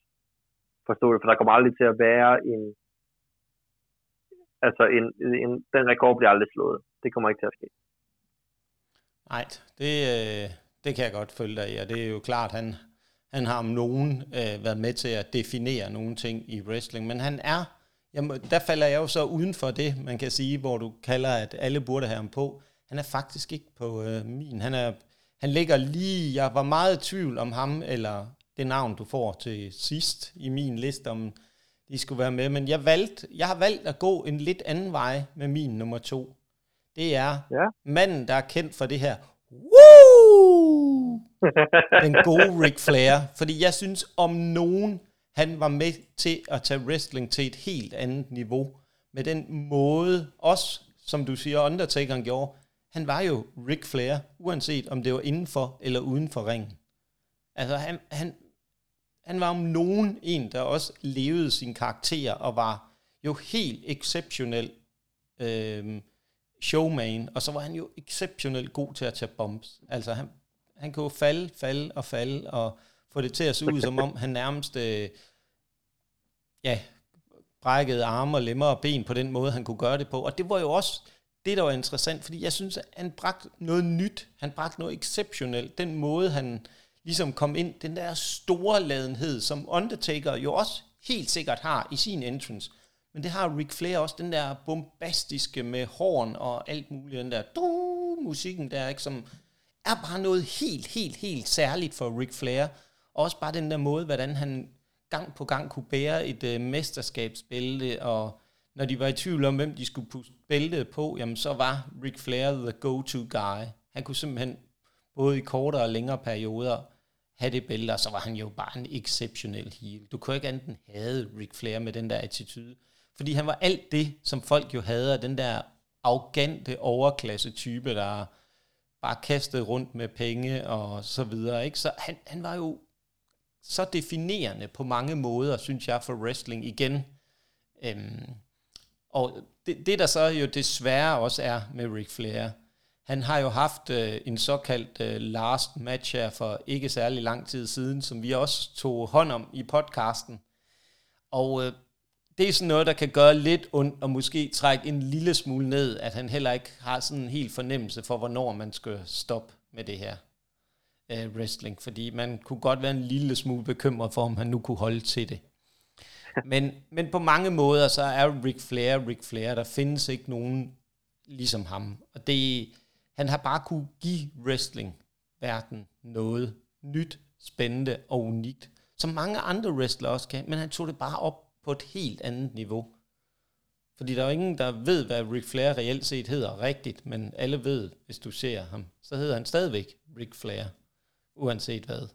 forståeligt, for der kommer aldrig til at være en, altså en, en, den rekord bliver aldrig slået. Det kommer ikke til at ske. Nej, det, øh, det kan jeg godt følge dig i, og det er jo klart, han, han har om nogen øh, været med til at definere nogle ting i wrestling, men han er, jamen, der falder jeg jo så uden for det, man kan sige, hvor du kalder, at alle burde have ham på. Han er faktisk ikke på øh, min. Han, er, han ligger lige... Jeg var meget i tvivl om ham, eller det navn, du får til sidst i min liste, om de skulle være med. Men jeg, valgte, jeg har valgt at gå en lidt anden vej med min nummer to. Det er ja. manden, der er kendt for det her. Woo! Den gode Ric Flair. Fordi jeg synes, om nogen, han var med til at tage wrestling til et helt andet niveau. Med den måde, også som du siger, Undertaker gjorde, han var jo Ric Flair, uanset om det var indenfor eller uden for ringen. Altså, han, han, han var om nogen en, der også levede sin karakter og var jo helt exceptionel øh, showman, og så var han jo exceptionelt god til at tage bombs. Altså, han, han kunne falde, falde og falde, og få det til at se ud, som om han nærmest, øh, ja, brækkede arme og lemmer og ben på den måde, han kunne gøre det på. Og det var jo også det, der var interessant, fordi jeg synes, at han bragte noget nyt. Han bragte noget exceptionelt. Den måde, han ligesom kom ind, den der store ladenhed, som Undertaker jo også helt sikkert har i sin entrance. Men det har Ric Flair også, den der bombastiske med horn og alt muligt, den der du, musikken der, ikke, som er bare noget helt, helt, helt særligt for Ric Flair. Og også bare den der måde, hvordan han gang på gang kunne bære et øh, mesterskabsbælte og når de var i tvivl om, hvem de skulle putte bæltet på, jamen så var Ric Flair the go-to guy. Han kunne simpelthen både i kortere og længere perioder have det bælte, og så var han jo bare en exceptionel heel. Du kunne ikke enten have Ric Flair med den der attitude, fordi han var alt det, som folk jo havde, den der arrogante overklasse type, der bare kastede rundt med penge og så videre. Ikke? Så han, han var jo så definerende på mange måder, synes jeg, for wrestling igen. Øhm, og det, det der så jo desværre også er med Ric Flair, han har jo haft øh, en såkaldt øh, last match her for ikke særlig lang tid siden, som vi også tog hånd om i podcasten. Og øh, det er sådan noget, der kan gøre lidt ondt, og måske trække en lille smule ned, at han heller ikke har sådan en helt fornemmelse for, hvornår man skal stoppe med det her øh, wrestling. Fordi man kunne godt være en lille smule bekymret for, om han nu kunne holde til det men, men på mange måder, så er Ric Flair Ric Flair. Der findes ikke nogen ligesom ham. Og det, han har bare kunne give wrestling-verden noget nyt, spændende og unikt, som mange andre wrestlere også kan, men han tog det bare op på et helt andet niveau. Fordi der er jo ingen, der ved, hvad Ric Flair reelt set hedder rigtigt, men alle ved, hvis du ser ham, så hedder han stadigvæk Ric Flair, uanset hvad.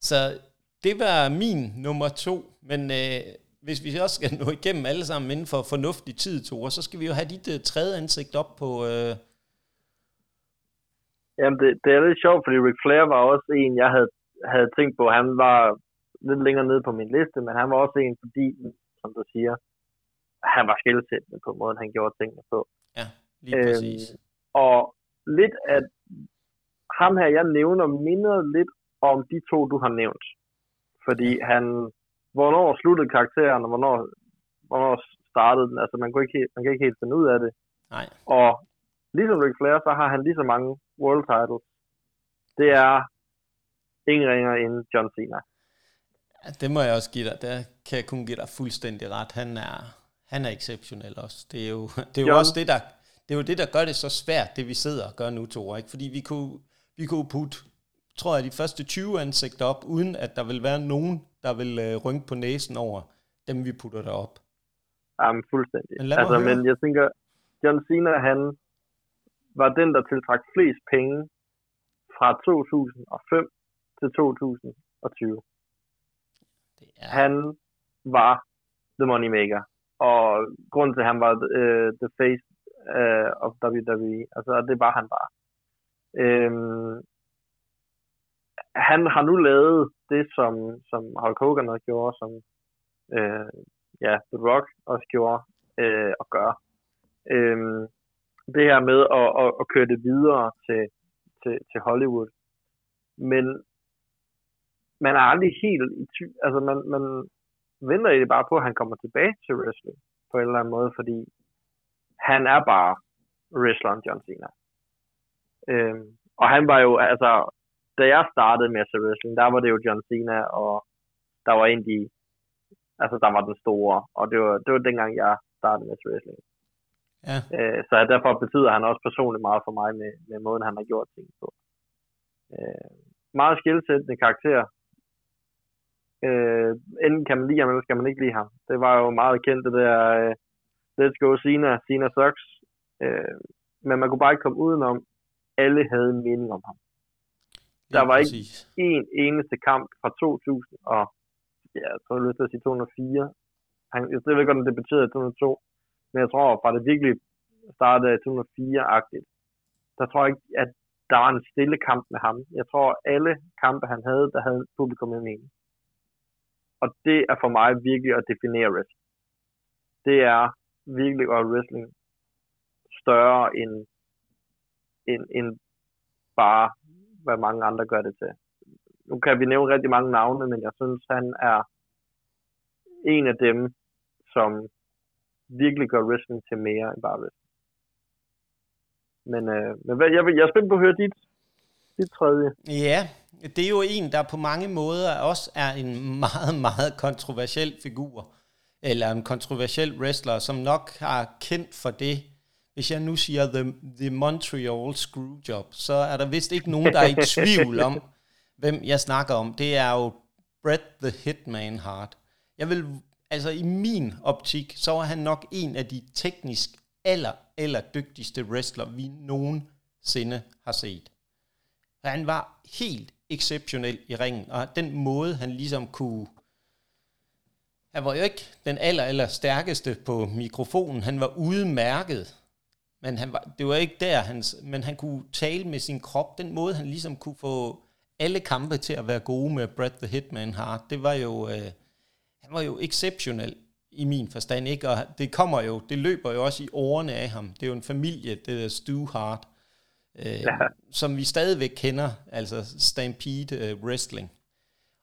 Så det var min nummer to, men øh, hvis vi også skal nå igennem alle sammen inden for fornuftig tid, Tore, så skal vi jo have dit øh, tredje ansigt op på... øh, Jamen, det, det er lidt sjovt, fordi Ric Flair var også en, jeg havde, havde tænkt på. Han var lidt længere nede på min liste, men han var også en, fordi, som du siger, han var skældsættende på måden, han gjorde tingene på. Ja, lige øhm, præcis. Og lidt af ham her, jeg nævner, minder lidt om de to, du har nævnt. Fordi han, hvornår sluttede karakteren, og hvornår, hvornår startede den. Altså, man, kunne ikke, man kan ikke helt finde ud af det. Nej. Og ligesom Ric Flair, så har han lige så mange world titles. Det er ingen ringer end John Cena. Ja, det må jeg også give dig. Der kan jeg kun give dig fuldstændig ret. Han er, han er exceptionel også. Det er jo, det er jo også det, der, det er jo det, der gør det så svært, det vi sidder og gør nu, Tore. Ikke? Fordi vi kunne, vi kunne putte, tror jeg, de første 20 ansigter op, uden at der vil være nogen, der vil øh, rynke på næsen over dem, vi putter derop. Jamen, fuldstændig. Men, altså, men jeg tænker, John Cena, han var den, der tiltrak flest penge fra 2005 til 2020. Det er... Han var the moneymaker og grunden til, at han var uh, the face uh, of WWE, altså det var han bare. Um, han har nu lavet det, som, som Hulk Hogan også gjorde, som uh, ja, The Rock også gjorde uh, og gør. Um, det her med at, at, at køre det videre til, til, til Hollywood. Men man er aldrig helt i ty- altså man, man, venter egentlig bare på, at han kommer tilbage til wrestling på en eller anden måde, fordi han er bare wrestleren John Cena. Øhm, og han var jo, altså, da jeg startede med at se wrestling, der var det jo John Cena, og der var egentlig, altså der var den store, og det var, det var dengang, jeg startede med wrestling. Ja. Øh, så derfor betyder han også personligt meget for mig med, med måden, han har gjort ting på. Øh, meget skilsættende karakter, øh, enten kan man lide ham, eller skal man ikke lide ham. Det var jo meget kendt, det der øh, Let's Go Cena, Cena Sucks. Øh, men man kunne bare ikke komme udenom, alle havde en mening om ham. Der var ikke en eneste kamp fra 2000 og ja, jeg tror, jeg lyst til at sige 204. Han, jeg ved ikke, om det betyder 202, men jeg tror, fra det virkelig startede 2004-agtigt, der tror jeg ikke, at der var en stille kamp med ham. Jeg tror, alle kampe, han havde, der havde publikum med mening. Og det er for mig virkelig at definere wrestling. Det er virkelig at wrestling større end, end, end bare, hvad mange andre gør det til. Nu kan vi nævne rigtig mange navne, men jeg synes, han er en af dem, som virkelig gør wrestling til mere end bare wrestling. Men, øh, men hvad, jeg, jeg er spændt på at høre dit, dit tredje. Ja, det er jo en, der på mange måder også er en meget, meget kontroversiel figur, eller en kontroversiel wrestler, som nok har kendt for det. Hvis jeg nu siger The, the Montreal Screwjob, så er der vist ikke nogen, der er i tvivl om, hvem jeg snakker om. Det er jo Bret the Hitman Hart. Jeg vil, altså i min optik, så var han nok en af de teknisk aller, aller dygtigste wrestler, vi nogensinde har set. Han var helt exceptionel i ringen, og den måde, han ligesom kunne... Han var jo ikke den aller, aller stærkeste på mikrofonen. Han var udmærket, men han var, det var ikke der, hans, men han kunne tale med sin krop. Den måde, han ligesom kunne få alle kampe til at være gode med Brad the Hitman Hart, det var jo, øh, han var jo exceptionel i min forstand, ikke? Og det kommer jo, det løber jo også i årene af ham. Det er jo en familie, det der Stu Hart øh, ja. som vi stadigvæk kender, altså Stampede øh, Wrestling.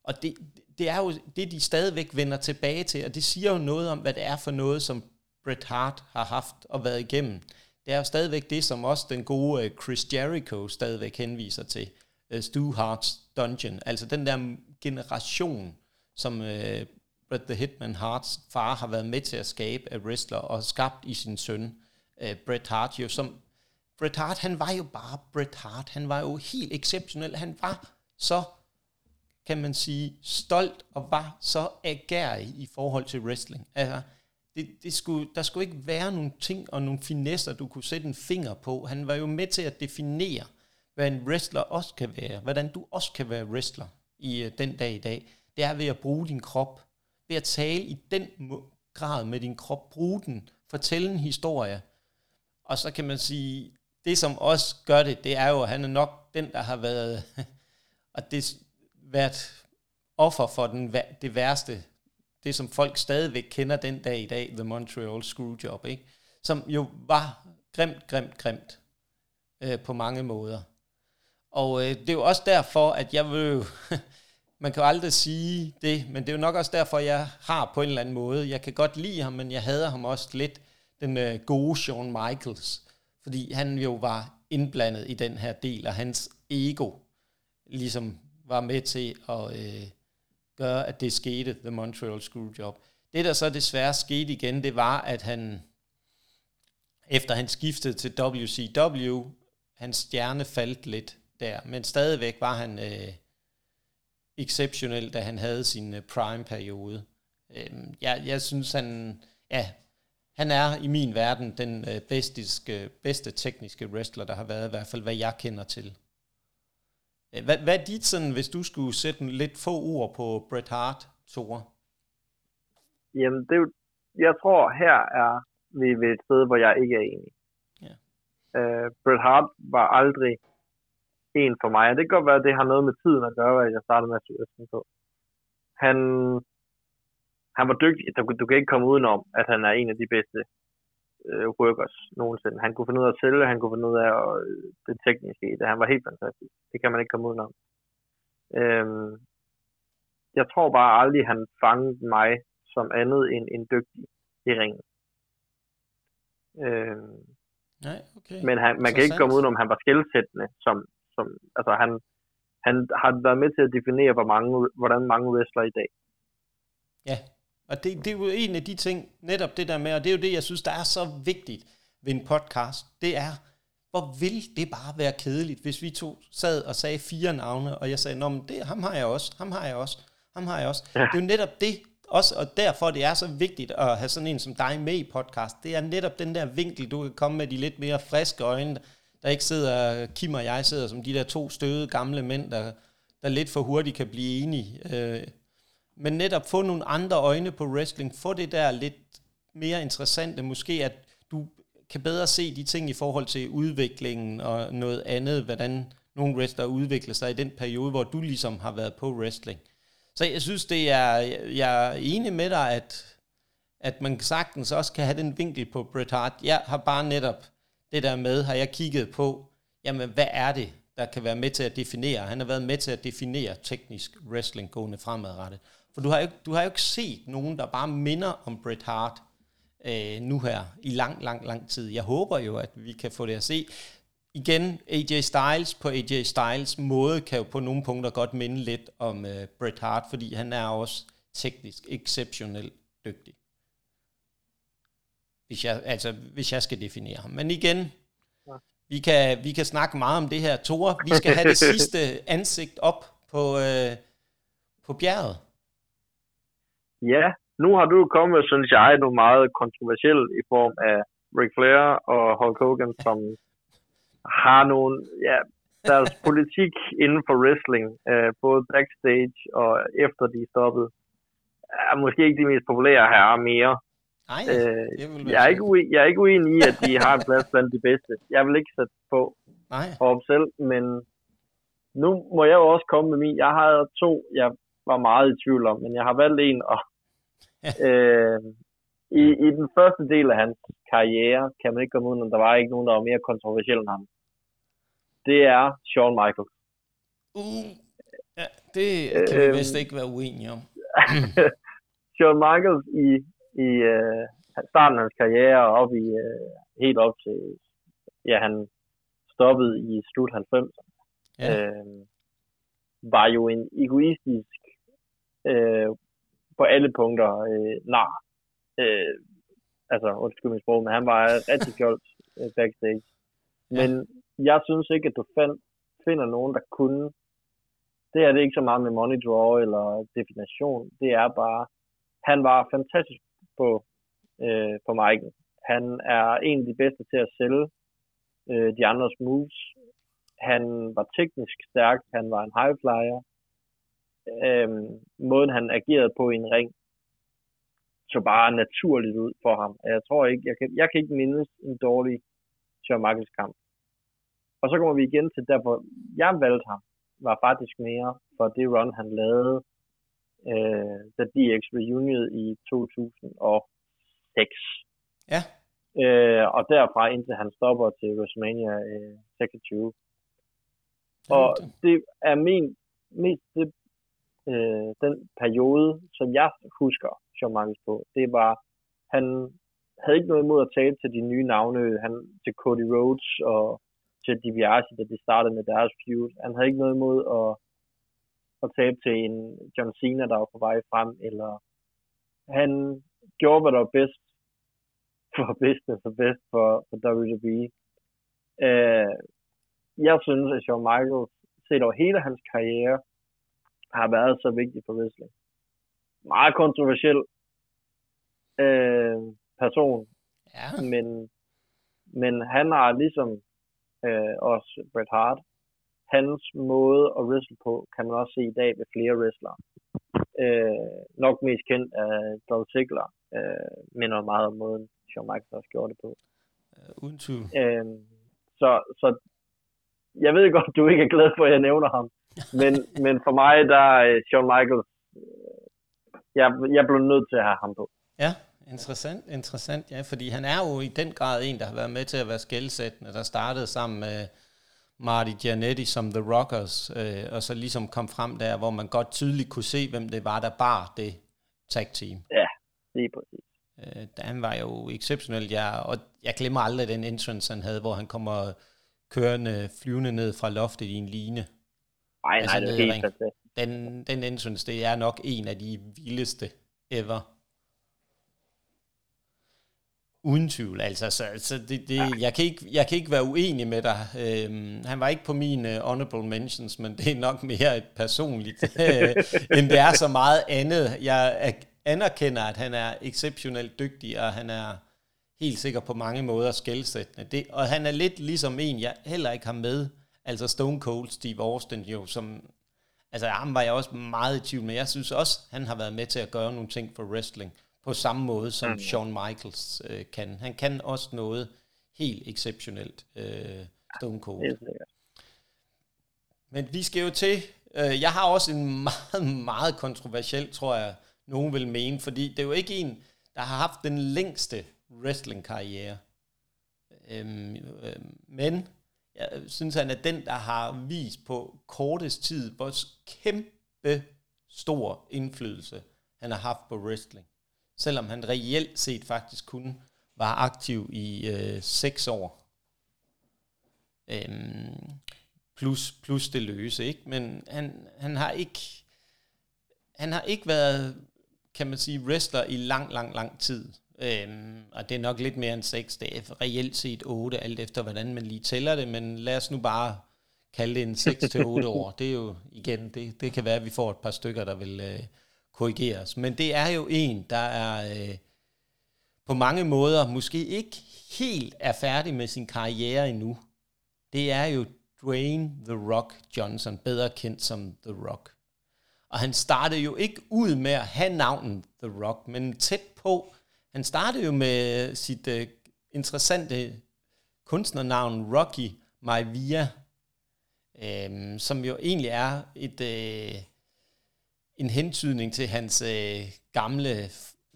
Og det, det er jo det, de stadigvæk vender tilbage til, og det siger jo noget om, hvad det er for noget, som Bret Hart har haft og været igennem. Det er jo stadigvæk det, som også den gode øh, Chris Jericho stadigvæk henviser til. Øh, Stu Harts Dungeon. Altså den der generation, som øh, Bret the Hitman Harts far har været med til at skabe af wrestler og skabt i sin søn, øh, Bret Hart, jo, som Bret Hart, han var jo bare Bret Hart. Han var jo helt exceptionel. Han var så, kan man sige, stolt og var så agerig i forhold til wrestling. Altså, det, det skulle, der skulle ikke være nogle ting og nogle finesser, du kunne sætte en finger på. Han var jo med til at definere, hvad en wrestler også kan være. Hvordan du også kan være wrestler i uh, den dag i dag. Det er ved at bruge din krop. Ved at tale i den grad med din krop. Bruge den. Fortælle en historie. Og så kan man sige, det som også gør det, det er jo, at han er nok den, der har været, og det været offer for den, det værste det, som folk stadigvæk kender den dag i dag, The Montreal Screwjob, ikke? som jo var grimt, grimt, grimt øh, på mange måder. Og øh, det er jo også derfor, at jeg vil jo, man kan jo aldrig sige det, men det er jo nok også derfor, jeg har på en eller anden måde, jeg kan godt lide ham, men jeg hader ham også lidt, den øh, gode Shawn Michaels, fordi han jo var indblandet i den her del, og hans ego ligesom var med til at... Øh, gøre, at det skete, The Montreal Screwjob. Det, der så desværre skete igen, det var, at han, efter han skiftede til WCW, hans stjerne faldt lidt der, men stadigvæk var han øh, exceptionel, da han havde sin øh, prime-periode. Øh, jeg, jeg synes, han, ja, han er i min verden den øh, bedste, bedste tekniske wrestler, der har været, i hvert fald hvad jeg kender til. Øh, hvad, hvad er dit sådan, hvis du skulle sætte lidt få ord på Bret Hart, Tore? Jamen, det er jo, jeg tror, her er vi ved et sted, hvor jeg ikke er enig. Ja. Uh, Bret Hart var aldrig en for mig, og det kan godt være, at det har noget med tiden at gøre, at jeg startede med at på. Han, han var dygtig. Du, du kan ikke komme udenom, at han er en af de bedste øh, workers nogensinde. Han kunne finde ud af at sælge, han kunne finde ud af øh, det tekniske i det. Han var helt fantastisk. Det kan man ikke komme udenom. Øhm, jeg tror bare aldrig, han fangede mig som andet end en dygtig i ringen. Øhm, Nej, okay. Men han, man kan ikke komme udenom, at han var skældsættende. Som, som, altså han, han har været med til at definere, hvor mange, hvordan mange wrestler i dag. Ja, og det, det er jo en af de ting, netop det der med, og det er jo det, jeg synes, der er så vigtigt ved en podcast, det er, hvor vil det bare være kedeligt, hvis vi to sad og sagde fire navne, og jeg sagde, Nå, men det, ham har jeg også, ham har jeg også, ham har jeg også. Ja. Det er jo netop det, også, og derfor det er så vigtigt at have sådan en som dig med i podcast. Det er netop den der vinkel, du kan komme med de lidt mere friske øjne, der ikke sidder, Kim og jeg sidder som de der to støde gamle mænd, der, der lidt for hurtigt kan blive enige. Øh, men netop få nogle andre øjne på wrestling, få det der lidt mere interessante, måske at du kan bedre se de ting i forhold til udviklingen og noget andet, hvordan nogle wrestler udvikler sig i den periode, hvor du ligesom har været på wrestling. Så jeg synes, det er, jeg er enig med dig, at, at man sagtens også kan have den vinkel på Bret Hart. Jeg har bare netop det der med, har jeg kigget på, jamen hvad er det, der kan være med til at definere? Han har været med til at definere teknisk wrestling gående fremadrettet. For du har, jo, du har jo ikke set nogen, der bare minder om Bret Hart øh, nu her i lang, lang, lang tid. Jeg håber jo, at vi kan få det at se. Igen, AJ Styles på AJ Styles måde kan jo på nogle punkter godt minde lidt om øh, Bret Hart, fordi han er også teknisk exceptionelt dygtig. Hvis jeg, altså, hvis jeg skal definere ham. Men igen, vi kan, vi kan snakke meget om det her, Tore. Vi skal have det sidste ansigt op på, øh, på bjerget. Ja, nu har du kommet, synes jeg, noget meget kontroversielt i form af Ric Flair og Hulk Hogan, som har nogle, ja, deres politik inden for wrestling, øh, både backstage og efter de er stoppet, er måske ikke de mest populære her mere. Ej, øh, jeg, er ikke ui- jeg er ikke uenig i, at de har en plads blandt de bedste. Jeg vil ikke sætte på Nej. for dem selv, men nu må jeg jo også komme med min. Jeg har to, jeg var meget i tvivl om, men jeg har valgt en, og øh, i, I den første del af hans karriere kan man ikke komme ud, om der var ikke nogen, der var mere kontroversiel end ham. Det er Shawn Michaels. Uh, ja, det kan vi øh, vist ikke være uenige om. Shawn Michaels i, i uh, starten af hans karriere og op i, uh, helt op til, ja, han stoppede i slut 90'erne. Ja. Øh, var jo en egoistisk øh, på alle punkter øh, nar. Øh, altså, undskyld min sprog, men han var rigtig fjols øh, backstage. Men jeg synes ikke, at du find, finder nogen, der kunne. Det er det ikke så meget med money draw eller definition. Det er bare, han var fantastisk på øh, for Mike. Han er en af de bedste til at sælge øh, de andres moves. Han var teknisk stærk, han var en high flyer. Øh, måden han agerede på i en ring, så bare naturligt ud for ham. Jeg tror ikke, jeg kan, jeg kan ikke mindes en dårlig Shawn kamp. Og så kommer vi igen til derfor jeg valgte ham, var faktisk mere for det run, han lavede, øh, da DX reunion i 2006. Ja. Øh, og derfra indtil han stopper til WrestleMania øh, 26. Og det er min mest det, øh, den periode, som jeg husker Shawn Michaels på. Det var, han havde ikke noget imod at tale til de nye navne, han, til Cody Rhodes og til DiBiase, da de startede med deres feud. Han havde ikke noget imod at, at tale til en John Cena, der var på vej frem, eller han gjorde, hvad der var bedst for business og bedst for, for WWE. Uh, jeg synes, at Shawn Michaels, set over hele hans karriere, har været så vigtig for wrestling. Meget kontroversiel uh, person, ja. men, men han har ligesom uh, også Bret Hart, hans måde at wrestle på, kan man også se i dag ved flere wrestlere. Uh, nok mest kendt af Dolph Ziggler, uh, minder meget om måden, Shawn Michaels også gjorde det på. Uh, uden tvivl. Øhm, så, så jeg ved godt, du ikke er glad for, at jeg nævner ham. Men, men for mig, der er Shawn Michaels, øh, jeg, jeg blev nødt til at have ham på. Ja, interessant, interessant, ja, fordi han er jo i den grad en, der har været med til at være skældsættende, der startede sammen med Marty Giannetti som The Rockers, øh, og så ligesom kom frem der, hvor man godt tydeligt kunne se, hvem det var, der bar det tag team. Ja, lige præcis. Øh, han var jo exceptionel, ja, og jeg glemmer aldrig den entrance, han havde, hvor han kommer kørende, flyvende ned fra loftet i en line. Nej, altså, nej, det er helt. Den, den entrance, det er nok en af de vildeste ever. Uden tvivl, altså. Så, så det, det, ja. jeg, kan ikke, jeg kan ikke være uenig med dig. Øhm, han var ikke på mine uh, honorable mentions, men det er nok mere et personligt, øh, end det er så meget andet. Jeg anerkender, at han er exceptionelt dygtig, og han er helt sikkert på mange måder skældsættende. Det, og han er lidt ligesom en, jeg heller ikke har med, altså Stone Cold Steve Austin jo, som, altså ham var jeg også meget i tvivl med. Jeg synes også, han har været med til at gøre nogle ting for wrestling, på samme måde som mm. Shawn Michaels øh, kan. Han kan også noget helt exceptionelt, øh, Stone Cold. Men vi skal jo til, øh, jeg har også en meget, meget kontroversiel, tror jeg, nogen vil mene, fordi det er jo ikke en, der har haft den længste wrestling-karriere. Øhm, øhm, men jeg synes, han er den, der har vist på kortest tid, hvor kæmpe stor indflydelse han har haft på wrestling. Selvom han reelt set faktisk kun var aktiv i øh, seks år. Øhm, plus, plus det løse, ikke? Men han, han har ikke han har ikke været kan man sige, wrestler i lang, lang, lang tid. Øhm, og det er nok lidt mere end 6, det er reelt set 8, alt efter hvordan man lige tæller det, men lad os nu bare kalde det en 6 til 8 år. Det er jo, igen, det, det kan være, at vi får et par stykker, der vil øh, korrigeres. Men det er jo en, der er øh, på mange måder måske ikke helt er færdig med sin karriere endnu. Det er jo Dwayne The Rock Johnson, bedre kendt som The Rock. Og han startede jo ikke ud med at have navnet The Rock, men tæt på. Han startede jo med sit uh, interessante kunstnernavn Rocky Maivia, um, som jo egentlig er et, Øh, en hentydning til hans øh, gamle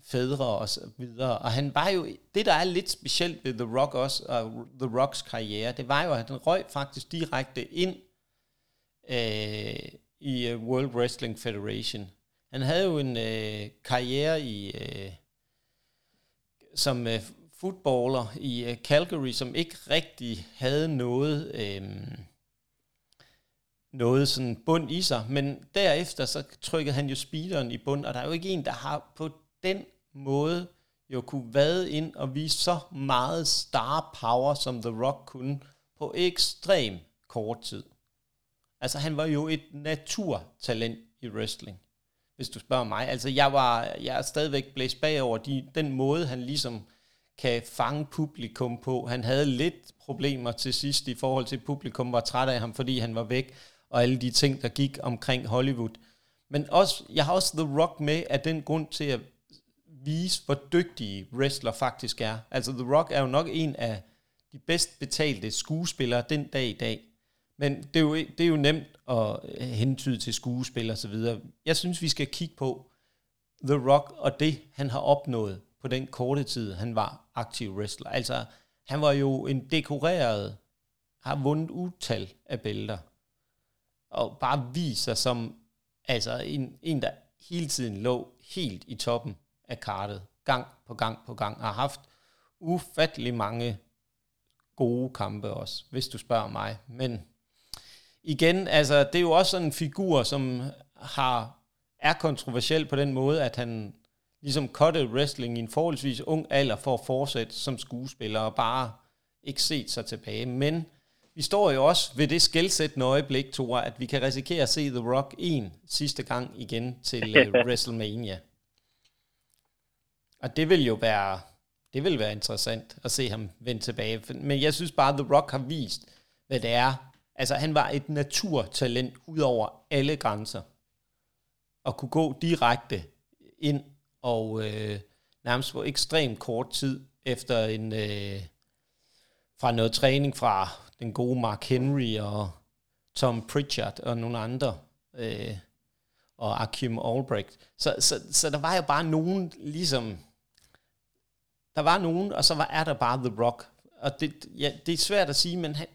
fædre og så videre. Og han var jo, det der er lidt specielt ved The Rock også, og The Rocks karriere, det var jo, at han røg faktisk direkte ind øh, i øh, World Wrestling Federation. Han havde jo en øh, karriere i øh, som øh, footballer i øh, Calgary, som ikke rigtig havde noget Øh, noget sådan bund i sig, men derefter så trykkede han jo speederen i bund, og der er jo ikke en, der har på den måde jo kunne vade ind og vise så meget star power, som The Rock kunne på ekstrem kort tid. Altså han var jo et naturtalent i wrestling. hvis du spørger mig. Altså, jeg, var, jeg er stadigvæk blæst bagover de, den måde, han ligesom kan fange publikum på. Han havde lidt problemer til sidst i forhold til, at publikum var træt af ham, fordi han var væk, og alle de ting, der gik omkring Hollywood. Men også, jeg har også The Rock med af den grund til at vise, hvor dygtige wrestler faktisk er. Altså The Rock er jo nok en af de bedst betalte skuespillere den dag i dag. Men det er jo, det er jo nemt at øh, hentyde til skuespil og så videre. Jeg synes, vi skal kigge på The Rock og det, han har opnået på den korte tid, han var aktiv wrestler. Altså, han var jo en dekoreret, har vundet utal af bælter, og bare viser som altså en, en, der hele tiden lå helt i toppen af kartet, gang på gang på gang, har haft ufattelig mange gode kampe også, hvis du spørger mig. Men igen, altså, det er jo også sådan en figur, som har, er kontroversiel på den måde, at han ligesom cuttet wrestling i en forholdsvis ung alder for at fortsætte som skuespiller og bare ikke set sig tilbage. Men vi står jo også ved det skældsættende øjeblik, Thor, at vi kan risikere at se The Rock en sidste gang igen til uh, WrestleMania. Og det vil jo være, det vil være interessant at se ham vende tilbage. Men jeg synes bare, at The Rock har vist, hvad det er. Altså, han var et naturtalent ud over alle grænser. Og kunne gå direkte ind og øh, nærmest på ekstremt kort tid efter en øh, fra noget træning fra den gode Mark Henry og Tom Pritchard og nogle andre øh, og Akim Albrecht. Så, så, så der var jo bare nogen ligesom der var nogen, og så var, er der bare The Rock. Og det, ja, det er svært at sige, men han,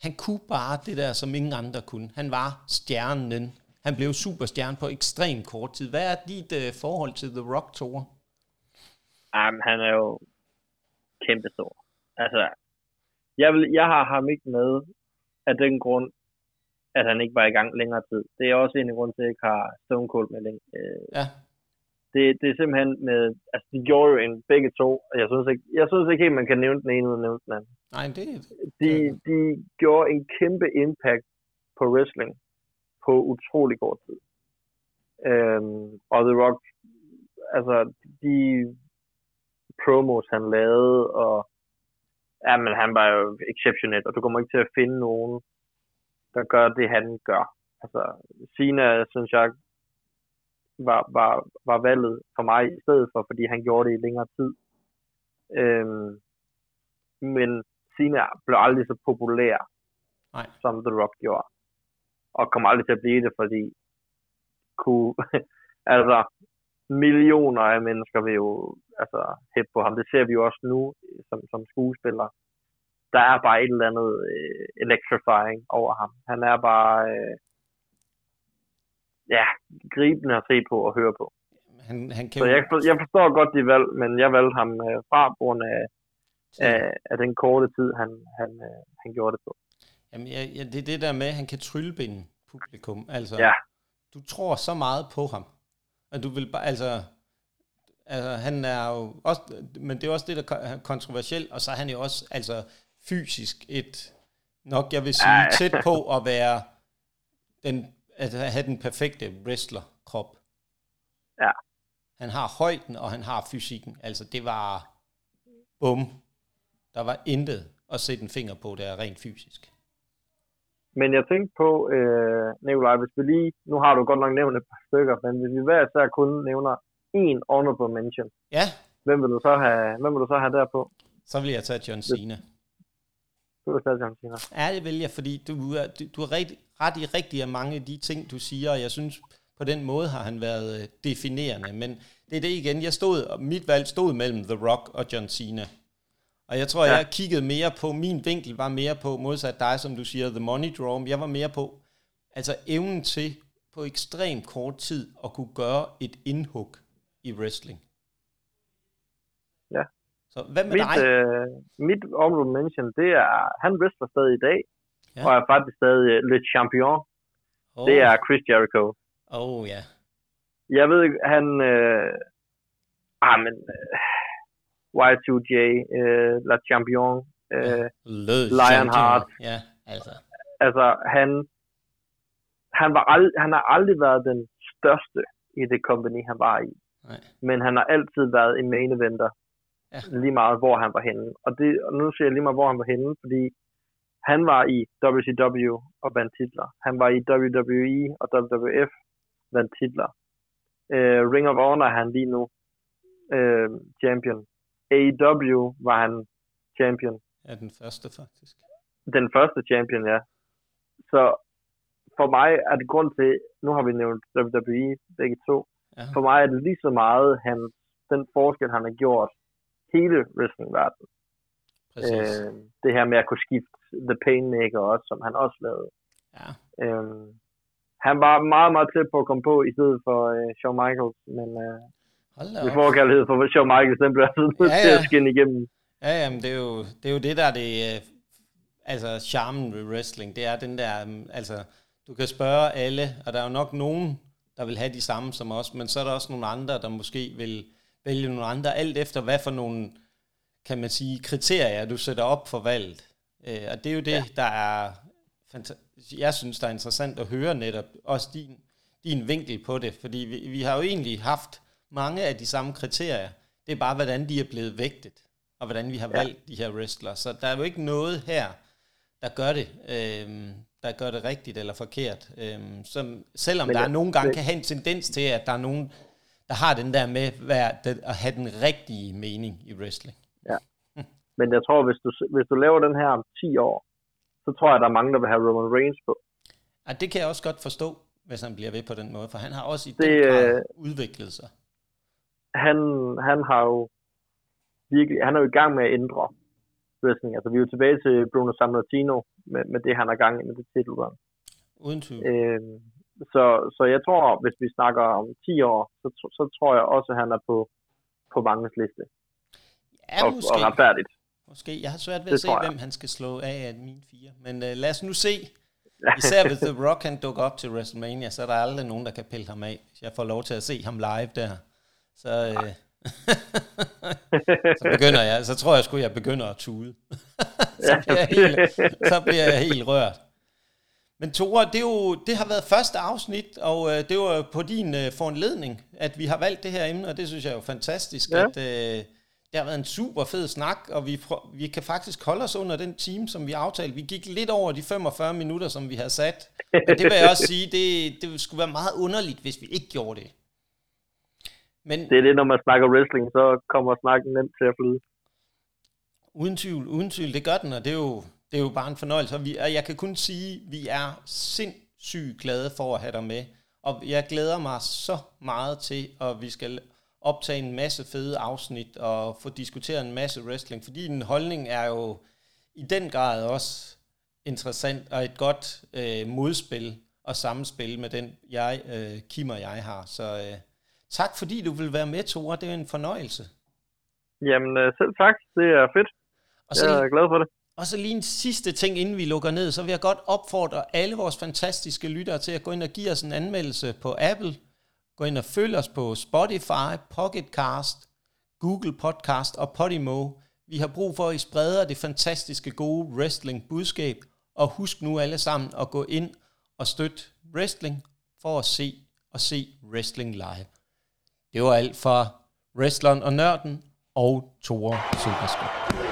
han kunne bare det der, som ingen andre kunne. Han var stjernen han blev superstjerne på ekstrem kort tid. Hvad er dit øh, forhold til The Rock, Thor? Jamen, han er jo kæmpe stor. Altså, jeg, vil, jeg har ham ikke med af den grund, at han ikke var i gang længere tid. Det er også en af grunden til, at jeg ikke har Stone Cold med længe. Øh, ja. Det, det er simpelthen med, altså de gjorde jo en begge to, og jeg synes ikke, jeg synes ikke helt, man kan nævne den ene uden nævne den anden. Nej, det de, de gjorde en kæmpe impact på wrestling på utrolig kort tid. Øhm, og The Rock, altså de promos han lavede, og ja, men han var jo exceptionel, og du kommer ikke til at finde nogen, der gør det, han gør. Altså, Sina, synes jeg, var, var, var valget for mig i stedet for, fordi han gjorde det i længere tid. Øhm, men Sina blev aldrig så populær, Nej. som The Rock gjorde og kommer aldrig til at blive det, fordi kunne, altså, millioner af mennesker vil jo altså, hæppe på ham. Det ser vi jo også nu som, som skuespiller. Der er bare et eller andet øh, electrifying over ham. Han er bare øh, ja, gribende at se på og høre på. Han, han kan Så jeg, jeg forstår godt de valg, men jeg valgte ham øh, fra grund af, af, af den korte tid, han, han, øh, han gjorde det på. Jamen, ja, ja, det er det der med, at han kan tryllebinde publikum. Altså, ja. du tror så meget på ham, at du vil bare, altså, altså han er jo også, men det er også det, der er kontroversielt, og så er han jo også, altså, fysisk et, nok jeg vil sige, tæt på at være den, at have den perfekte wrestler-krop. Ja. Han har højden, og han har fysikken. Altså, det var, bum, der var intet at sætte en finger på, der er rent fysisk. Men jeg tænkte på, øh, Nikolaj, hvis vi lige, nu har du godt nok nævnt et par stykker, men hvis vi hver især kun nævner en honorable mention, ja. hvem vil du så have, hvem vil du så have derpå? Så vil jeg tage John Cena. Du vil tage John Cena? Ja, det vil jeg, fordi du, er, du, du har ret, ret i rigtig mange af de ting, du siger, og jeg synes, på den måde har han været øh, definerende. Men det er det igen, jeg stod, og mit valg stod mellem The Rock og John Cena. Og jeg tror, ja. jeg kiggede mere på, min vinkel var mere på, modsat dig, som du siger, the money draw, jeg var mere på, altså evnen til på ekstrem kort tid at kunne gøre et indhug i wrestling. Ja. Så hvad med mit, dig? Øh, mit honorable mention, det er, han wrestler stadig i dag, ja. og er faktisk stadig uh, le champion. Oh. Det er Chris Jericho. Oh, ja. Jeg ved ikke, han... Øh, ah, men... Øh, Y2J, øh, La Champion, øh, Le Lionheart. Ja, altså. Altså, han, han, var ald- han har aldrig været den største i det company, han var i. Nej. Men han har altid været en main eventer, Ja. lige meget hvor han var henne. Og, det, og nu siger jeg lige meget, hvor han var henne, fordi han var i WCW og vandt titler. Han var i WWE og WWF vandt titler. Uh, Ring of Honor er han lige nu uh, champion. AEW var han champion. Ja, den første faktisk. Den første champion, ja. Så for mig er det grund til, nu har vi nævnt WWE begge to, Ja. for mig er det lige så meget han, den forskel, han har gjort hele wrestlingverdenen. Øh, det her med at kunne skifte The Painmaker også, som han også lavede. Ja. Øh, han var meget, meget tæt på at komme på i stedet for øh, Shawn Michaels, men øh, det forkærlighed for Shawn Michaels, den blev altså nødt Ja, til at skinne igennem. Ja, jamen, det er jo det, er jo det der er det, øh, altså charmen ved wrestling, det er den der, um, altså, du kan spørge alle, og der er jo nok nogen, der vil have de samme som os, men så er der også nogle andre, der måske vil vælge nogle andre, alt efter hvad for nogle, kan man sige, kriterier, du sætter op for valget. Øh, og det er jo det, ja. der er, jeg synes, der er interessant at høre netop, også din, din vinkel på det, fordi vi, vi har jo egentlig haft mange af de samme kriterier, det er bare, hvordan de er blevet vægtet, og hvordan vi har Ja. valgt de her wrestlere. Så der er jo ikke noget her, der gør det, øhm, der gør det rigtigt eller forkert. Øhm, som, selvom Men der ja, er nogle gange det- kan have en tendens til, at der er nogen, der har den der med hvad, det, at have den rigtige mening i wrestling. Men jeg tror, hvis du, hvis du laver den her om 10 år, så tror jeg, der er mange, der vil have Roman Reigns på. Og det kan jeg også godt forstå, hvis han bliver ved på den måde, for han har også i Det, den grad øh, udviklet sig. han, han har jo virkelig, han er jo i gang med at ændre wrestling. Altså, vi er jo tilbage til Bruno Sammartino med, med det, han er i gang i med det titelrun. Uden tvivl. Øhm, så, så jeg tror, hvis vi snakker om 10 år, så, så tror jeg også, at han er på, på manges liste. Ja, og, måske. og retfærdigt. Måske. Jeg har svært ved Det at se, hvem han skal slå af af mine fire. Men uh, lad os nu se. Især hvis The Rock han dukker op til WrestleMania, så er der aldrig nogen, der kan pille ham af. Hvis jeg får lov til at se ham live der, så, uh, så begynder jeg, så tror jeg sgu, jeg begynder at tude. så, bliver jeg helt, så bliver jeg helt rørt. Men Tore, det, er jo, det har været første afsnit, og øh, det var på din øh, foranledning, at vi har valgt det her emne, og det synes jeg er jo fantastisk, Ja. at øh, det har været en super fed snak, og vi, vi kan faktisk holde os under den time, som vi aftalte. Vi gik lidt over de 45 minutter, som vi havde sat. Og det vil jeg også sige, det, det skulle være meget underligt, hvis vi ikke gjorde det. Men Det er det, når man snakker wrestling, så kommer snakken nemt til at flyde. Uden tvivl, uden tvivl, det gør den, og det er jo, det er jo bare en fornøjelse. Og, vi, og jeg kan kun sige, at vi er sindssygt glade for at have dig med. Og jeg glæder mig så meget til, at vi skal optage en masse fede afsnit og få diskuteret en masse wrestling, fordi din holdning er jo i den grad også interessant og et godt øh, modspil og samspil med den, jeg, øh, Kim og jeg har. Så øh, tak fordi du vil være med, Tore. Det er en fornøjelse. Jamen, øh, selv tak. Det er fedt. Og så Jeg er glad for det. Og så lige en sidste ting, inden vi lukker ned, så vil jeg godt opfordre alle vores fantastiske lyttere til at gå ind og give os en anmeldelse på Apple. Gå ind og følg os på Spotify, Pocket Cast, Google Podcast og Podimo. Vi har brug for, at I spreder det fantastiske gode wrestling budskab. Og husk nu alle sammen at gå ind og støtte wrestling for at se og se wrestling live. Det var alt fra Wrestleren og Nørden og Tore Superskov.